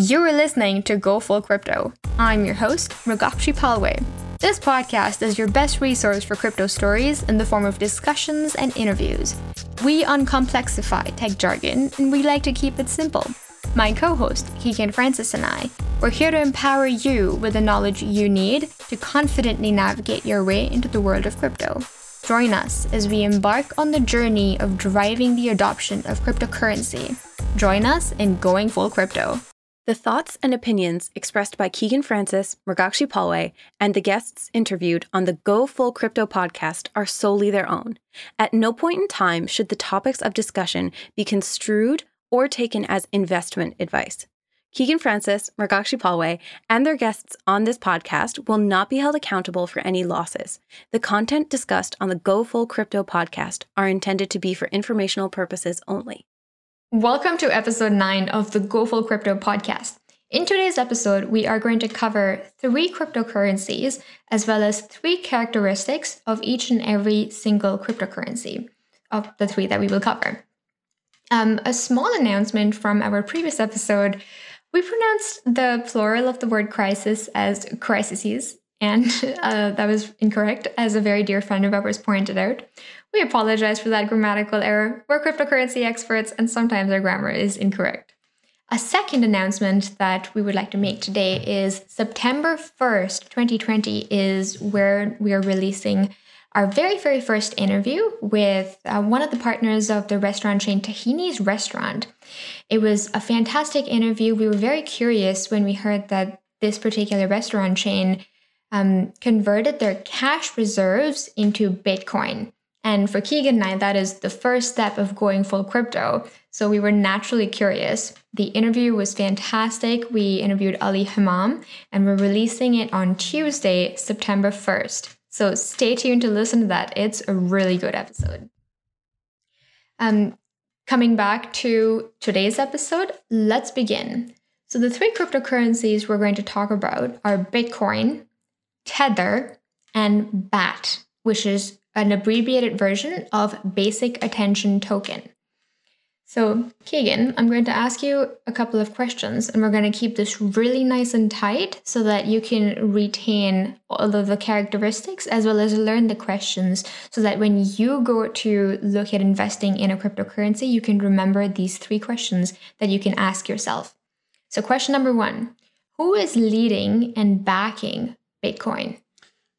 You're listening to Go Full Crypto. I'm your host, Mrugakshi Palway. This podcast is your best resource for crypto stories in the form of discussions and interviews. We uncomplexify tech jargon and we like to keep it simple. My co host, Keegan Francis, and I, we're here to empower you with the knowledge you need to confidently navigate your way into the world of crypto. Join us as we embark on the journey of driving the adoption of cryptocurrency. Join us in Going Full Crypto. The thoughts and opinions expressed by Keegan Francis, Mrugakshi Palway, and the guests interviewed on the Go Full Crypto podcast are solely their own. At no point in time should the topics of discussion be construed or taken as investment advice. Keegan Francis, Mrugakshi Palway, and their guests on this podcast will not be held accountable for any losses. The content discussed on the Go Full Crypto podcast are intended to be for informational purposes only. Welcome to episode 9 of the Go Full Crypto podcast. In today's episode, we are going to cover three cryptocurrencies as well as three characteristics of each and every single cryptocurrency of the three that we will cover. Um, a small announcement from our previous episode we pronounced the plural of the word crisis as crises, and uh, that was incorrect, as a very dear friend of ours pointed out. We apologize for that grammatical error. We're cryptocurrency experts, and sometimes our grammar is incorrect. A second announcement that we would like to make today is September 1st, 2020, is where we are releasing our very, very first interview with uh, one of the partners of the restaurant chain Tahini's Restaurant. It was a fantastic interview. We were very curious when we heard that this particular restaurant chain um, converted their cash reserves into Bitcoin. And for Keegan and I, that is the first step of going full crypto. So we were naturally curious. The interview was fantastic. We interviewed Ali Hamam, and we're releasing it on Tuesday, September 1st. So stay tuned to listen to that. It's a really good episode. Um, coming back to today's episode, let's begin. So the three cryptocurrencies we're going to talk about are Bitcoin, Tether, and BAT, which is an abbreviated version of Basic Attention Token. So, Keegan, I'm going to ask you a couple of questions, and we're going to keep this really nice and tight so that you can retain all of the characteristics as well as learn the questions so that when you go to look at investing in a cryptocurrency, you can remember these three questions that you can ask yourself. So, question number one Who is leading and backing Bitcoin?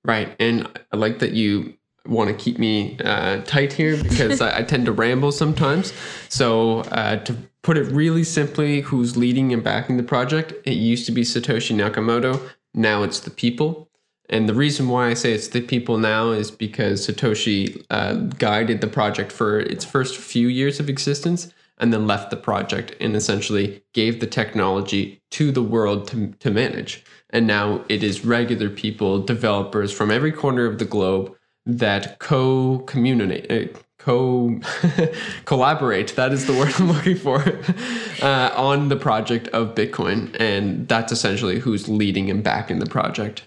Right. And I like that you want to keep me uh, tight here because I, I, tend to ramble sometimes. So, uh, to put it really simply, who's leading and backing the project? It used to be Satoshi Nakamoto. Now it's the people. And the reason why I say it's the people now is because Satoshi uh, guided the project for its first few years of existence and then left the project and essentially gave the technology to the world to, to manage. And now it is regular people, developers from every corner of the globe that co communicate uh, co collaborate that is the word i'm looking for uh, on the project of bitcoin and that's essentially who's leading and backing the project.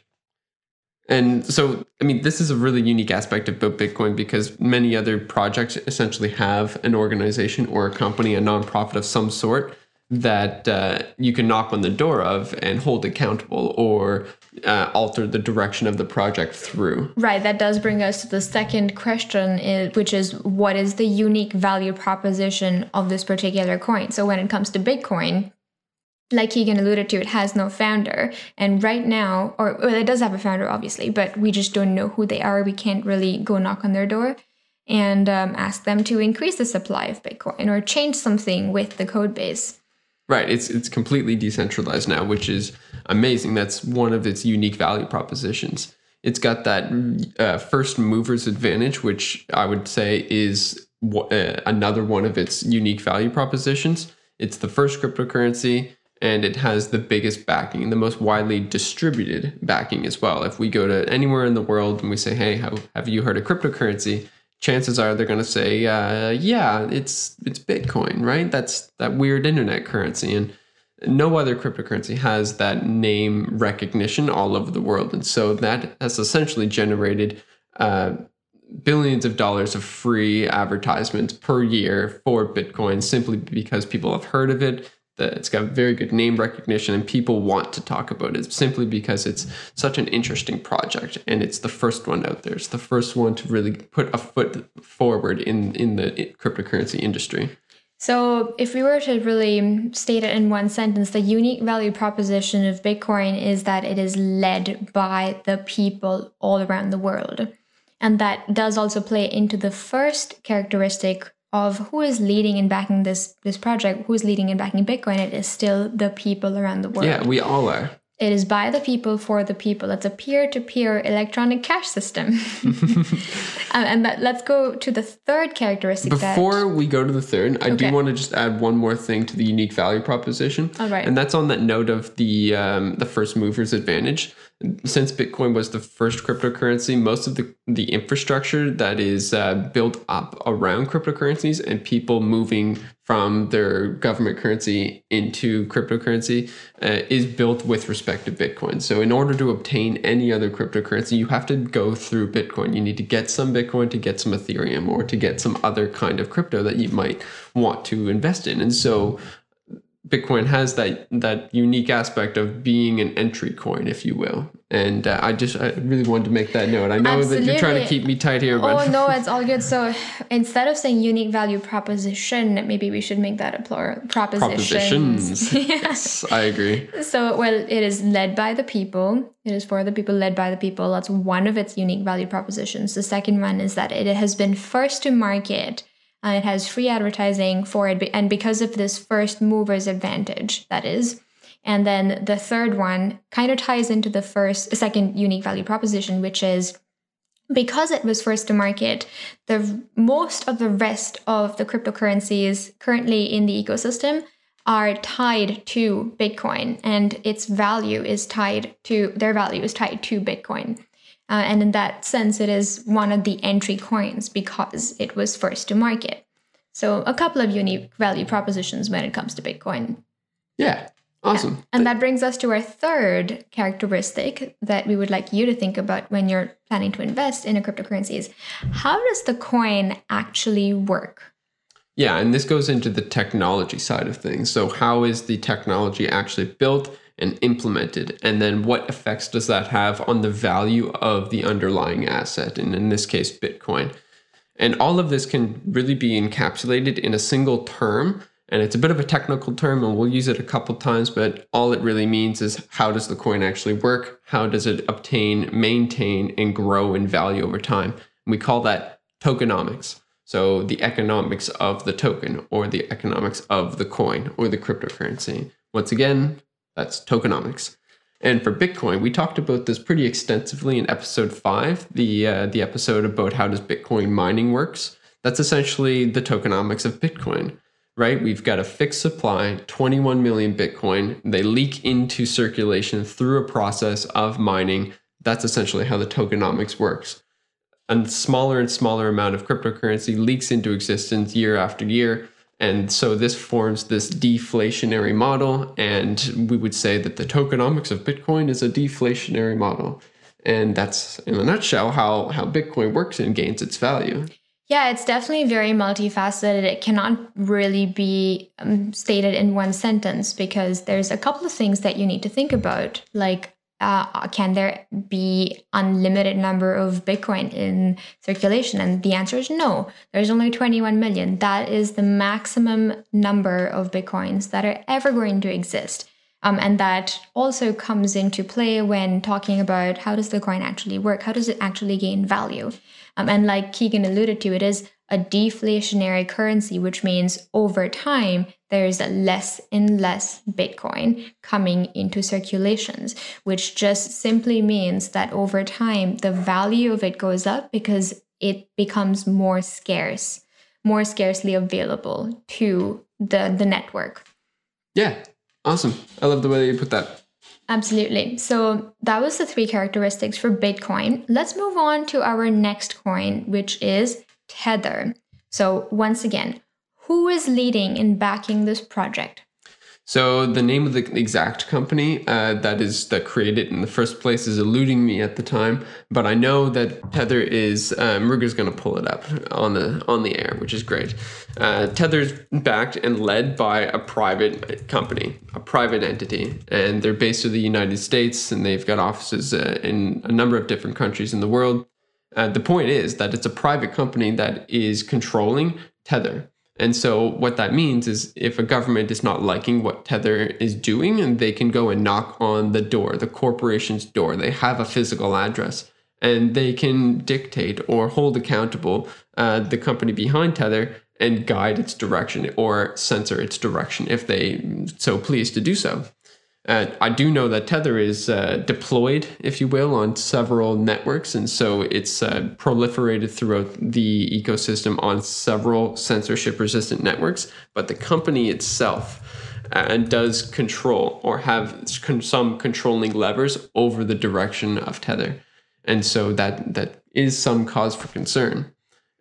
And so i mean this is a really unique aspect of bitcoin because many other projects essentially have an organization or a company a nonprofit of some sort that uh, you can knock on the door of and hold accountable or uh, alter the direction of the project through. Right. That does bring us to the second question, which is what is the unique value proposition of this particular coin? So when it comes to Bitcoin, like Keegan alluded to, it has no founder. And right now, or well, it does have a founder, obviously, but we just don't know who they are. We can't really go knock on their door and um, ask them to increase the supply of Bitcoin or change something with the code base. Right. It's it's completely decentralized now, which is amazing. That's one of its unique value propositions. It's got that uh, first movers advantage, which I would say is w- uh, another one of its unique value propositions. It's the first cryptocurrency and it has the biggest backing, the most widely distributed backing as well. If we go to anywhere in the world and we say, "Hey, have you heard of cryptocurrency?" Chances are they're going to say, uh, "Yeah, it's it's Bitcoin, right? That's that weird internet currency." And no other cryptocurrency has that name recognition all over the world, and so that has essentially generated uh, billions of dollars of free advertisements per year for Bitcoin, simply because people have heard of it. The, it's got very good name recognition, and people want to talk about it simply because it's such an interesting project, and it's the first one out there. It's the first one to really put a foot forward in in the cryptocurrency industry. So, if we were to really state it in one sentence, the unique value proposition of Bitcoin is that it is led by the people all around the world. And that does also play into the first characteristic of who is leading and backing this this project, who is leading and backing Bitcoin. It is still the people around the world. Yeah, we all are. It is by the people for the people. It's a peer-to-peer electronic cash system. Um, and that, let's go to the third characteristic. Before that, we go to the third, I okay. do want to just add one more thing to the unique value proposition. All right. And that's on that note of the um, the first movers advantage since Bitcoin was the first cryptocurrency, most of the, the infrastructure that is uh, built up around cryptocurrencies and people moving from their government currency into cryptocurrency uh, is built with respect to Bitcoin. So, in order to obtain any other cryptocurrency, you have to go through Bitcoin. You need to get some Bitcoin to get some Ethereum or to get some other kind of crypto that you might want to invest in. And so, Bitcoin has that that unique aspect of being an entry coin, if you will. And uh, I just I really wanted to make that note. I know Absolutely. that you're trying to keep me tight here, but oh no, it's all good. So instead of saying unique value proposition, maybe we should make that a plural propositions. Propositions. yes, I agree. So well, it is led by the people. It is for the people, led by the people. That's one of its unique value propositions. The second one is that it has been first to market and it has free advertising for it and because of this first mover's advantage that is. And then the third one kind of ties into the first second unique value proposition which is because it was first to market the most of the rest of the cryptocurrencies currently in the ecosystem are tied to bitcoin and its value is tied to their value is tied to bitcoin uh, and in that sense, it is one of the entry coins because it was first to market. So, a couple of unique value propositions when it comes to Bitcoin. Yeah, awesome. Yeah. And that brings us to our third characteristic that we would like you to think about when you're planning to invest in a cryptocurrency is how does the coin actually work? Yeah, and this goes into the technology side of things. So, how is the technology actually built? And implemented? And then what effects does that have on the value of the underlying asset, and in this case, Bitcoin? And all of this can really be encapsulated in a single term. And it's a bit of a technical term, and we'll use it a couple times, but all it really means is how does the coin actually work? How does it obtain, maintain, and grow in value over time? And we call that tokenomics. So the economics of the token, or the economics of the coin, or the cryptocurrency. Once again, that's tokenomics. And for Bitcoin, we talked about this pretty extensively in episode five, the uh, the episode about how does Bitcoin mining works. That's essentially the tokenomics of Bitcoin, right? We've got a fixed supply, 21 million Bitcoin. They leak into circulation through a process of mining. That's essentially how the tokenomics works. A smaller and smaller amount of cryptocurrency leaks into existence year after year and so this forms this deflationary model. And we would say that the tokenomics of Bitcoin is a deflationary model. And that's in a nutshell how, how Bitcoin works and gains its value. Yeah, it's definitely very multifaceted. It cannot really be um, stated in one sentence because there's a couple of things that you need to think about, like uh, can there be unlimited number of bitcoin in circulation? And the answer is no. There's only 21 million. That is the maximum number of bitcoins that are ever going to exist. Um, and that also comes into play when talking about how does the coin actually work? How does it actually gain value? Um, and like keegan alluded to it is a deflationary currency, which means over time, there's less and less Bitcoin coming into circulations, which just simply means that over time, the value of it goes up because it becomes more scarce, more scarcely available to the, the network. Yeah, awesome. I love the way that you put that. Absolutely. So that was the three characteristics for Bitcoin. Let's move on to our next coin, which is Tether. So, once again, who is leading and backing this project? So the name of the exact company uh, that is that created in the first place is eluding me at the time, but I know that Tether is. Uh, Mruga's going to pull it up on the on the air, which is great. Uh, Tether's backed and led by a private company, a private entity, and they're based in the United States, and they've got offices uh, in a number of different countries in the world. Uh, the point is that it's a private company that is controlling Tether. And so what that means is if a government is not liking what Tether is doing, and they can go and knock on the door, the corporation's door. They have a physical address and they can dictate or hold accountable uh, the company behind Tether and guide its direction or censor its direction if they so please to do so. Uh, I do know that Tether is uh, deployed, if you will, on several networks, and so it's uh, proliferated throughout the ecosystem on several censorship-resistant networks. But the company itself uh, does control or have some controlling levers over the direction of Tether, and so that that is some cause for concern.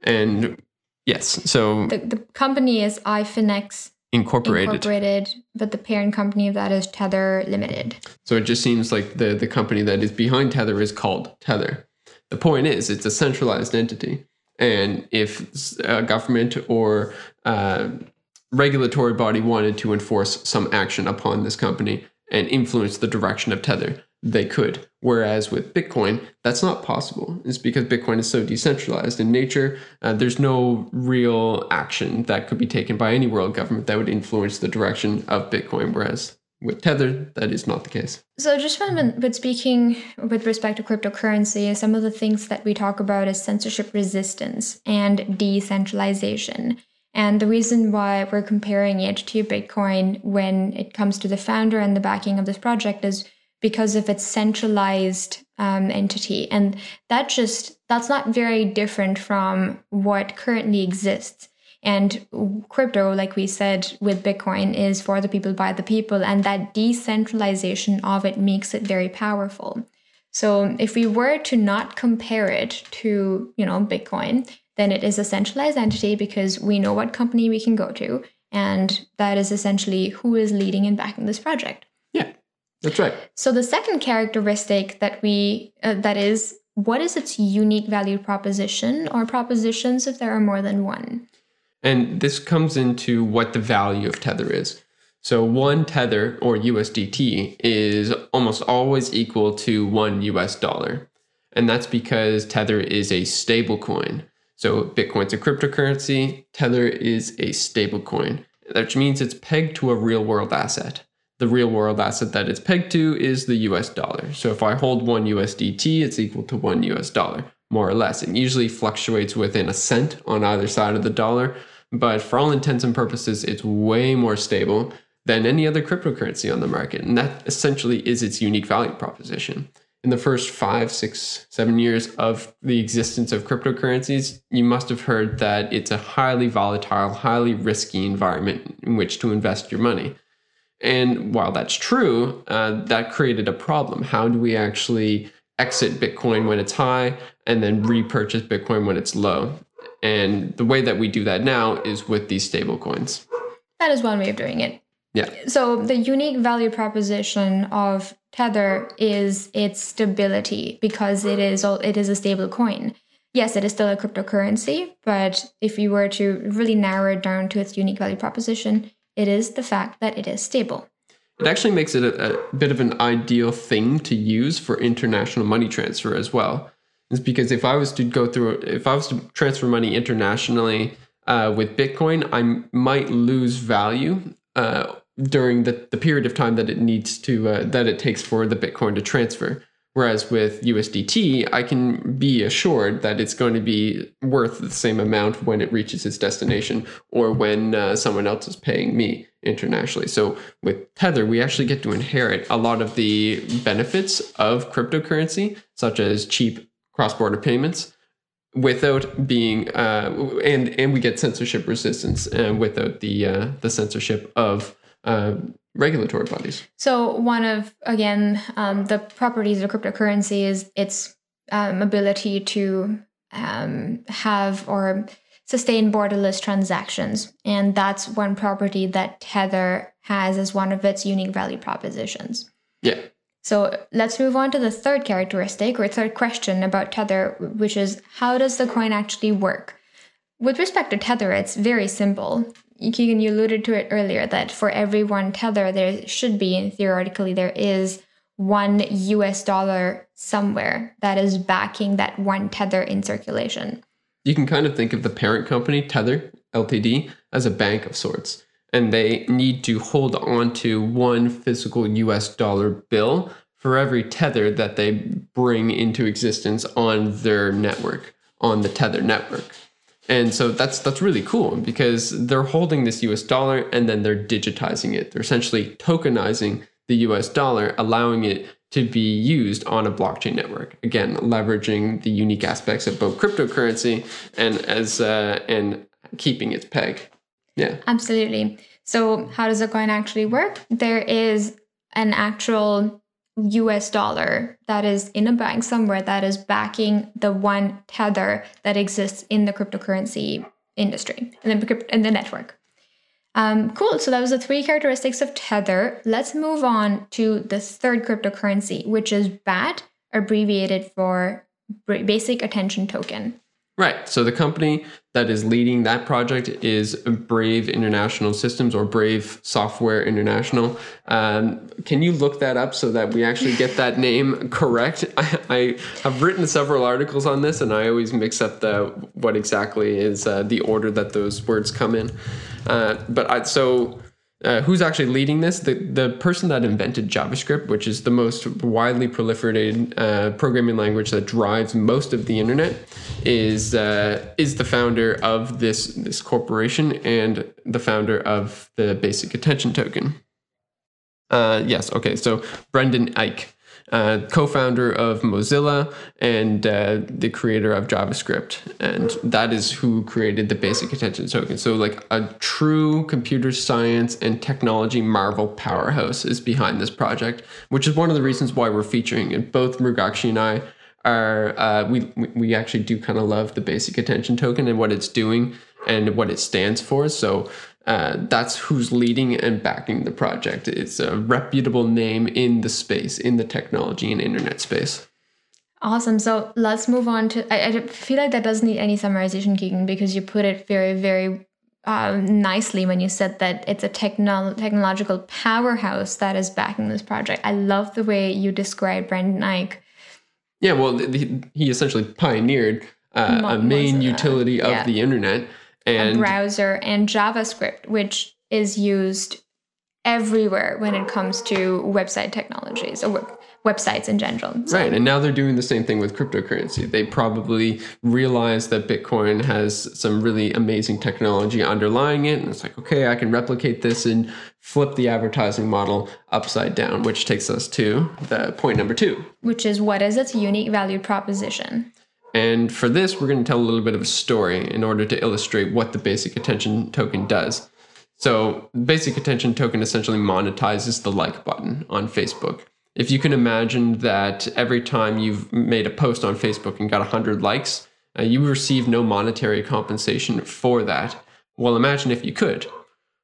And yes, so the, the company is iFinex Incorporated. Incorporated, but the parent company of that is Tether Limited. So it just seems like the the company that is behind Tether is called Tether. The point is, it's a centralized entity, and if a government or a regulatory body wanted to enforce some action upon this company and influence the direction of Tether, they could. Whereas with Bitcoin, that's not possible. It's because Bitcoin is so decentralized in nature. Uh, there's no real action that could be taken by any world government that would influence the direction of Bitcoin. Whereas with Tether, that is not the case. So, just when, but speaking with respect to cryptocurrency, some of the things that we talk about is censorship resistance and decentralization. And the reason why we're comparing it to Bitcoin when it comes to the founder and the backing of this project is because of its centralized um, entity. And that just, that's not very different from what currently exists. And crypto, like we said with Bitcoin, is for the people by the people. And that decentralization of it makes it very powerful. So if we were to not compare it to, you know, Bitcoin, then it is a centralized entity because we know what company we can go to. And that is essentially who is leading and backing this project. Yeah. That's right. So the second characteristic that we uh, that is what is its unique value proposition or propositions if there are more than one? And this comes into what the value of tether is. So one tether or USDT is almost always equal to 1 US dollar. And that's because tether is a stable coin. So Bitcoin's a cryptocurrency, tether is a stable coin, which means it's pegged to a real world asset the real world asset that it's pegged to is the US dollar. So if I hold one USDT, it's equal to one US dollar, more or less. It usually fluctuates within a cent on either side of the dollar, but for all intents and purposes, it's way more stable than any other cryptocurrency on the market. And that essentially is its unique value proposition. In the first five, six, seven years of the existence of cryptocurrencies, you must have heard that it's a highly volatile, highly risky environment in which to invest your money. And while that's true, uh, that created a problem. How do we actually exit Bitcoin when it's high and then repurchase Bitcoin when it's low? And the way that we do that now is with these stable coins. That is one way of doing it. Yeah. So the unique value proposition of Tether is its stability because it is all, it is a stable coin. Yes, it is still a cryptocurrency, but if you were to really narrow it down to its unique value proposition, it is the fact that it is stable. It actually makes it a, a bit of an ideal thing to use for international money transfer as well. Is because if I was to go through, if I was to transfer money internationally uh, with Bitcoin, I might lose value uh, during the, the period of time that it needs to uh, that it takes for the Bitcoin to transfer. Whereas with USDT, I can be assured that it's going to be worth the same amount when it reaches its destination or when uh, someone else is paying me internationally. So with Tether, we actually get to inherit a lot of the benefits of cryptocurrency, such as cheap cross-border payments, without being uh, and and we get censorship resistance uh, without the uh, the censorship of uh, regulatory bodies. So one of again um, the properties of cryptocurrency is its um, ability to um, have or sustain borderless transactions, and that's one property that Tether has as one of its unique value propositions. Yeah. So let's move on to the third characteristic or third question about Tether, which is how does the coin actually work? With respect to Tether, it's very simple. Keegan, you alluded to it earlier that for every one Tether, there should be, and theoretically, there is one US dollar somewhere that is backing that one Tether in circulation. You can kind of think of the parent company, Tether Ltd, as a bank of sorts. And they need to hold on to one physical US dollar bill for every tether that they bring into existence on their network, on the Tether network. And so that's that's really cool because they're holding this US dollar and then they're digitizing it. They're essentially tokenizing the US dollar, allowing it to be used on a blockchain network. Again, leveraging the unique aspects of both cryptocurrency and as uh, and keeping its peg. Yeah. Absolutely. So how does a coin actually work? There is an actual US dollar that is in a bank somewhere that is backing the one tether that exists in the cryptocurrency industry and in the network. Um, cool. So that was the three characteristics of Tether. Let's move on to the third cryptocurrency, which is BAT, abbreviated for Basic Attention Token. Right. So the company that is leading that project is Brave International Systems or Brave Software International. Um, can you look that up so that we actually get that name correct? I, I, have written several articles on this, and I always mix up the what exactly is uh, the order that those words come in. Uh, but I, so uh, who's actually leading this? The the person that invented JavaScript, which is the most widely proliferated uh, programming language that drives most of the internet, is uh, is the founder of this this corporation and the founder of the Basic Attention Token. Uh, yes. Okay. So Brendan Eich uh, co-founder of Mozilla and uh, the creator of JavaScript, and that is who created the Basic Attention Token. So, like a true computer science and technology marvel powerhouse is behind this project, which is one of the reasons why we're featuring it. Both Mrugakshi and I are uh, we we actually do kind of love the Basic Attention Token and what it's doing and what it stands for. So uh, that's who's leading and backing the project. It's a reputable name in the space, in the technology and internet space. Awesome. So let's move on to. I, I feel like that doesn't need any summarization, Keegan, because you put it very, very uh, nicely when you said that it's a techno- technological powerhouse that is backing this project. I love the way you describe Brendan Eich. Yeah, well, he essentially pioneered uh, a main utility of yeah. the internet and a browser and JavaScript, which is used everywhere when it comes to website technologies or websites in general. So. Right. And now they're doing the same thing with cryptocurrency. They probably realize that Bitcoin has some really amazing technology underlying it. And it's like, okay, I can replicate this and flip the advertising model upside down, which takes us to the point number two. Which is what is its unique value proposition? And for this, we're going to tell a little bit of a story in order to illustrate what the basic attention token does. So, basic attention token essentially monetizes the like button on Facebook. If you can imagine that every time you've made a post on Facebook and got 100 likes, uh, you receive no monetary compensation for that. Well, imagine if you could.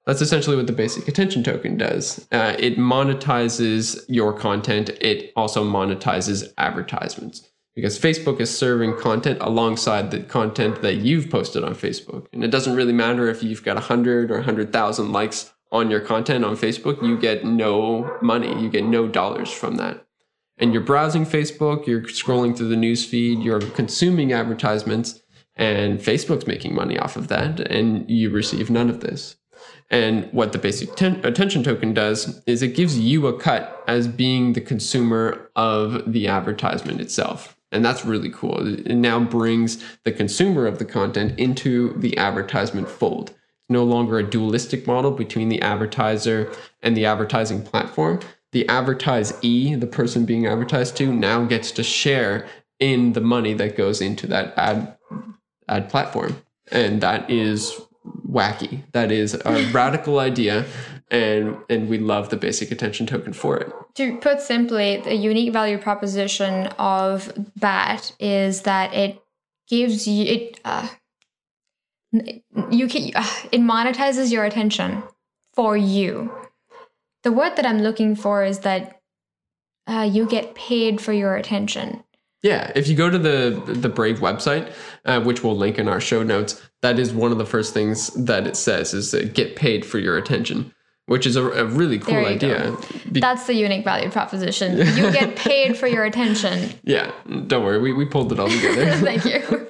That's essentially what the basic attention token does. Uh, it monetizes your content, it also monetizes advertisements because Facebook is serving content alongside the content that you've posted on Facebook. And it doesn't really matter if you've got 100 or 100,000 likes on your content on Facebook, you get no money, you get no dollars from that. And you're browsing Facebook, you're scrolling through the news feed, you're consuming advertisements, and Facebook's making money off of that, and you receive none of this. And what the basic ten- attention token does is it gives you a cut as being the consumer of the advertisement itself. And that's really cool. It now brings the consumer of the content into the advertisement fold. It's no longer a dualistic model between the advertiser and the advertising platform. The advertisee, the person being advertised to, now gets to share in the money that goes into that ad ad platform. And that is wacky. That is a radical idea and and we love the basic attention token for it. To put simply, the unique value proposition of BAT is that it gives you it uh, you can uh, it monetizes your attention for you. the word that I'm looking for is that uh, you get paid for your attention. Yeah, if you go to the the Brave website, uh, which we'll link in our show notes, that is one of the first things that it says is that get paid for your attention, which is a, a really cool idea. Be- That's the unique value proposition. You get paid for your attention. yeah, don't worry, we, we pulled it all together. Thank you.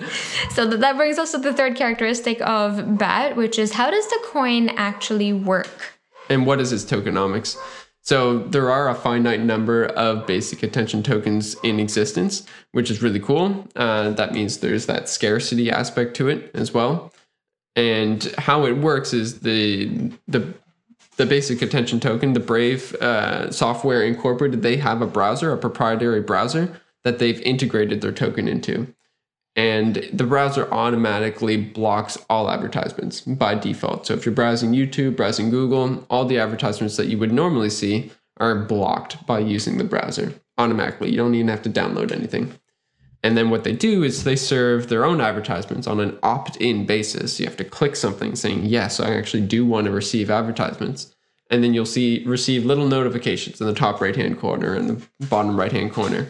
So th- that brings us to the third characteristic of BAT, which is how does the coin actually work? and what is its tokenomics? So there are a finite number of basic attention tokens in existence, which is really cool. Uh, that means there's that scarcity aspect to it as well. And how it works is the the the basic attention token, the Brave uh, software incorporated, they have a browser, a proprietary browser that they've integrated their token into. And the browser automatically blocks all advertisements by default. So if you're browsing YouTube, browsing Google, all the advertisements that you would normally see are blocked by using the browser automatically. You don't even have to download anything. And then what they do is they serve their own advertisements on an opt in basis. You have to click something saying, Yes, I actually do want to receive advertisements. And then you'll see receive little notifications in the top right hand corner and the bottom right hand corner.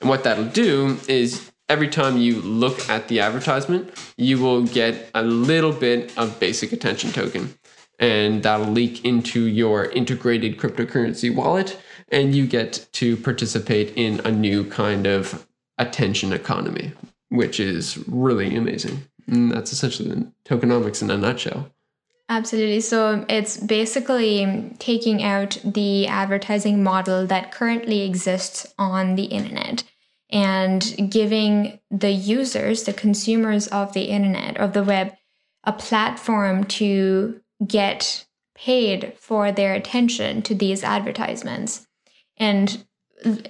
And what that'll do is every time you look at the advertisement, you will get a little bit of basic attention token. And that'll leak into your integrated cryptocurrency wallet, and you get to participate in a new kind of attention economy, which is really amazing. And that's essentially tokenomics in a nutshell. Absolutely. So it's basically taking out the advertising model that currently exists on the internet and giving the users, the consumers of the internet, of the web, a platform to get paid for their attention to these advertisements. And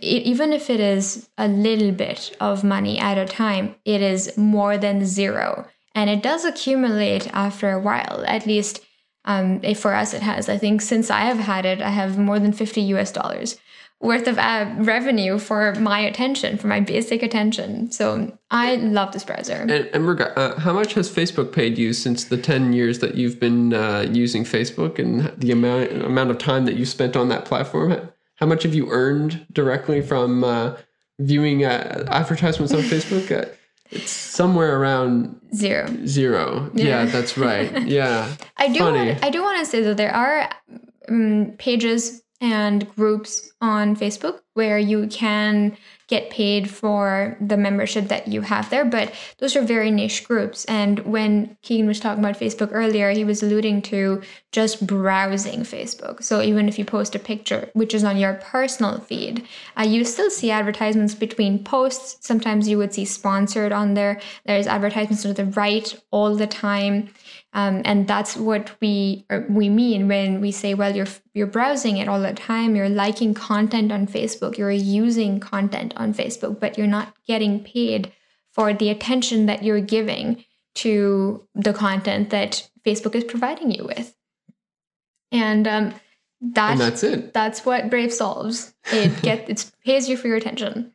even if it is a little bit of money at a time, it is more than zero. And it does accumulate after a while. At least um, for us, it has. I think since I have had it, I have more than 50 US dollars worth of uh, revenue for my attention, for my basic attention. So I love this browser. And, and Mruga, uh, how much has Facebook paid you since the 10 years that you've been uh, using Facebook and the amount, amount of time that you spent on that platform? How much have you earned directly from uh, viewing uh, advertisements on Facebook? Uh, it's somewhere around Zero. zero. Yeah, Yeah. that's right. Yeah. I do. Funny. Want, I do want to say that there are um, pages and groups on Facebook where you can get paid for the membership that you have there, but those are very niche groups. And when Keegan was talking about Facebook earlier, he was alluding to just browsing Facebook. So even if you post a picture, which is on your personal feed, uh, you still see advertisements between posts. Sometimes you would see sponsored on there. There's advertisements to the right all the time. Um, and that's what we we mean when we say, well, you're you're browsing it all the time, you're liking content on Facebook, you're using content on Facebook, but you're not getting paid for the attention that you're giving to the content that Facebook is providing you with. And um, that, And that's it. that's what Brave solves. It get it pays you for your attention.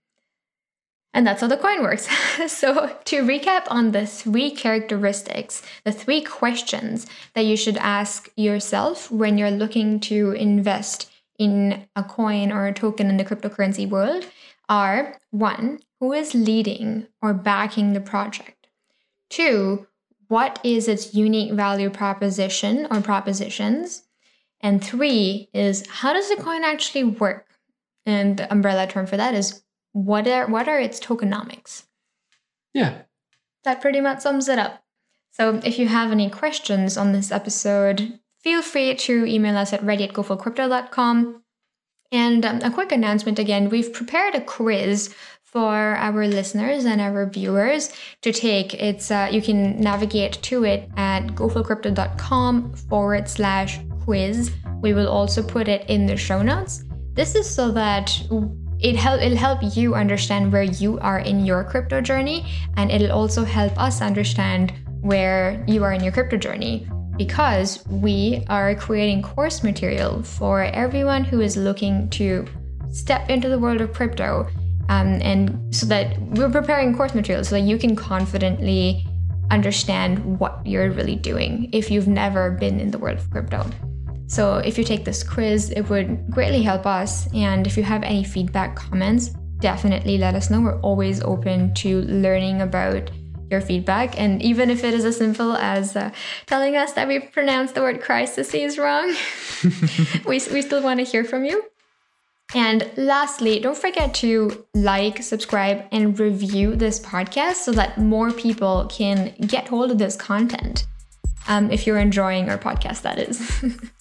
And that's how the coin works. so, to recap on the three characteristics, the three questions that you should ask yourself when you're looking to invest in a coin or a token in the cryptocurrency world are one, who is leading or backing the project? Two, what is its unique value proposition or propositions? And three is how does the coin actually work? And the umbrella term for that is what are what are its tokenomics? Yeah. That pretty much sums it up. So if you have any questions on this episode, feel free to email us at ready at gofullcrypto.com. And um, a quick announcement again, we've prepared a quiz for our listeners and our viewers to take. It's uh, you can navigate to it at gofullcrypto.com forward slash quiz. We will also put it in the show notes. This is so that it help it'll help you understand where you are in your crypto journey and it'll also help us understand where you are in your crypto journey. Because we are creating course material for everyone who is looking to step into the world of crypto um, and so that we're preparing course material so that you can confidently understand what you're really doing if you've never been in the world of crypto So if you take this quiz, it would greatly help us. And if you have any feedback, comments, definitely let us know. We're always open to learning about your feedback. And even if it is as simple as uh, telling us that we pronounced the word crises wrong, we, we still want to hear from you. And lastly, don't forget to like, subscribe, and review this podcast so that more people can get hold of this content. Um, if you're enjoying our podcast, that is.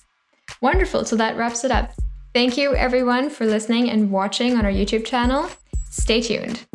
Wonderful. So that wraps it up. Thank you, everyone, for listening and watching on our YouTube channel. Stay tuned.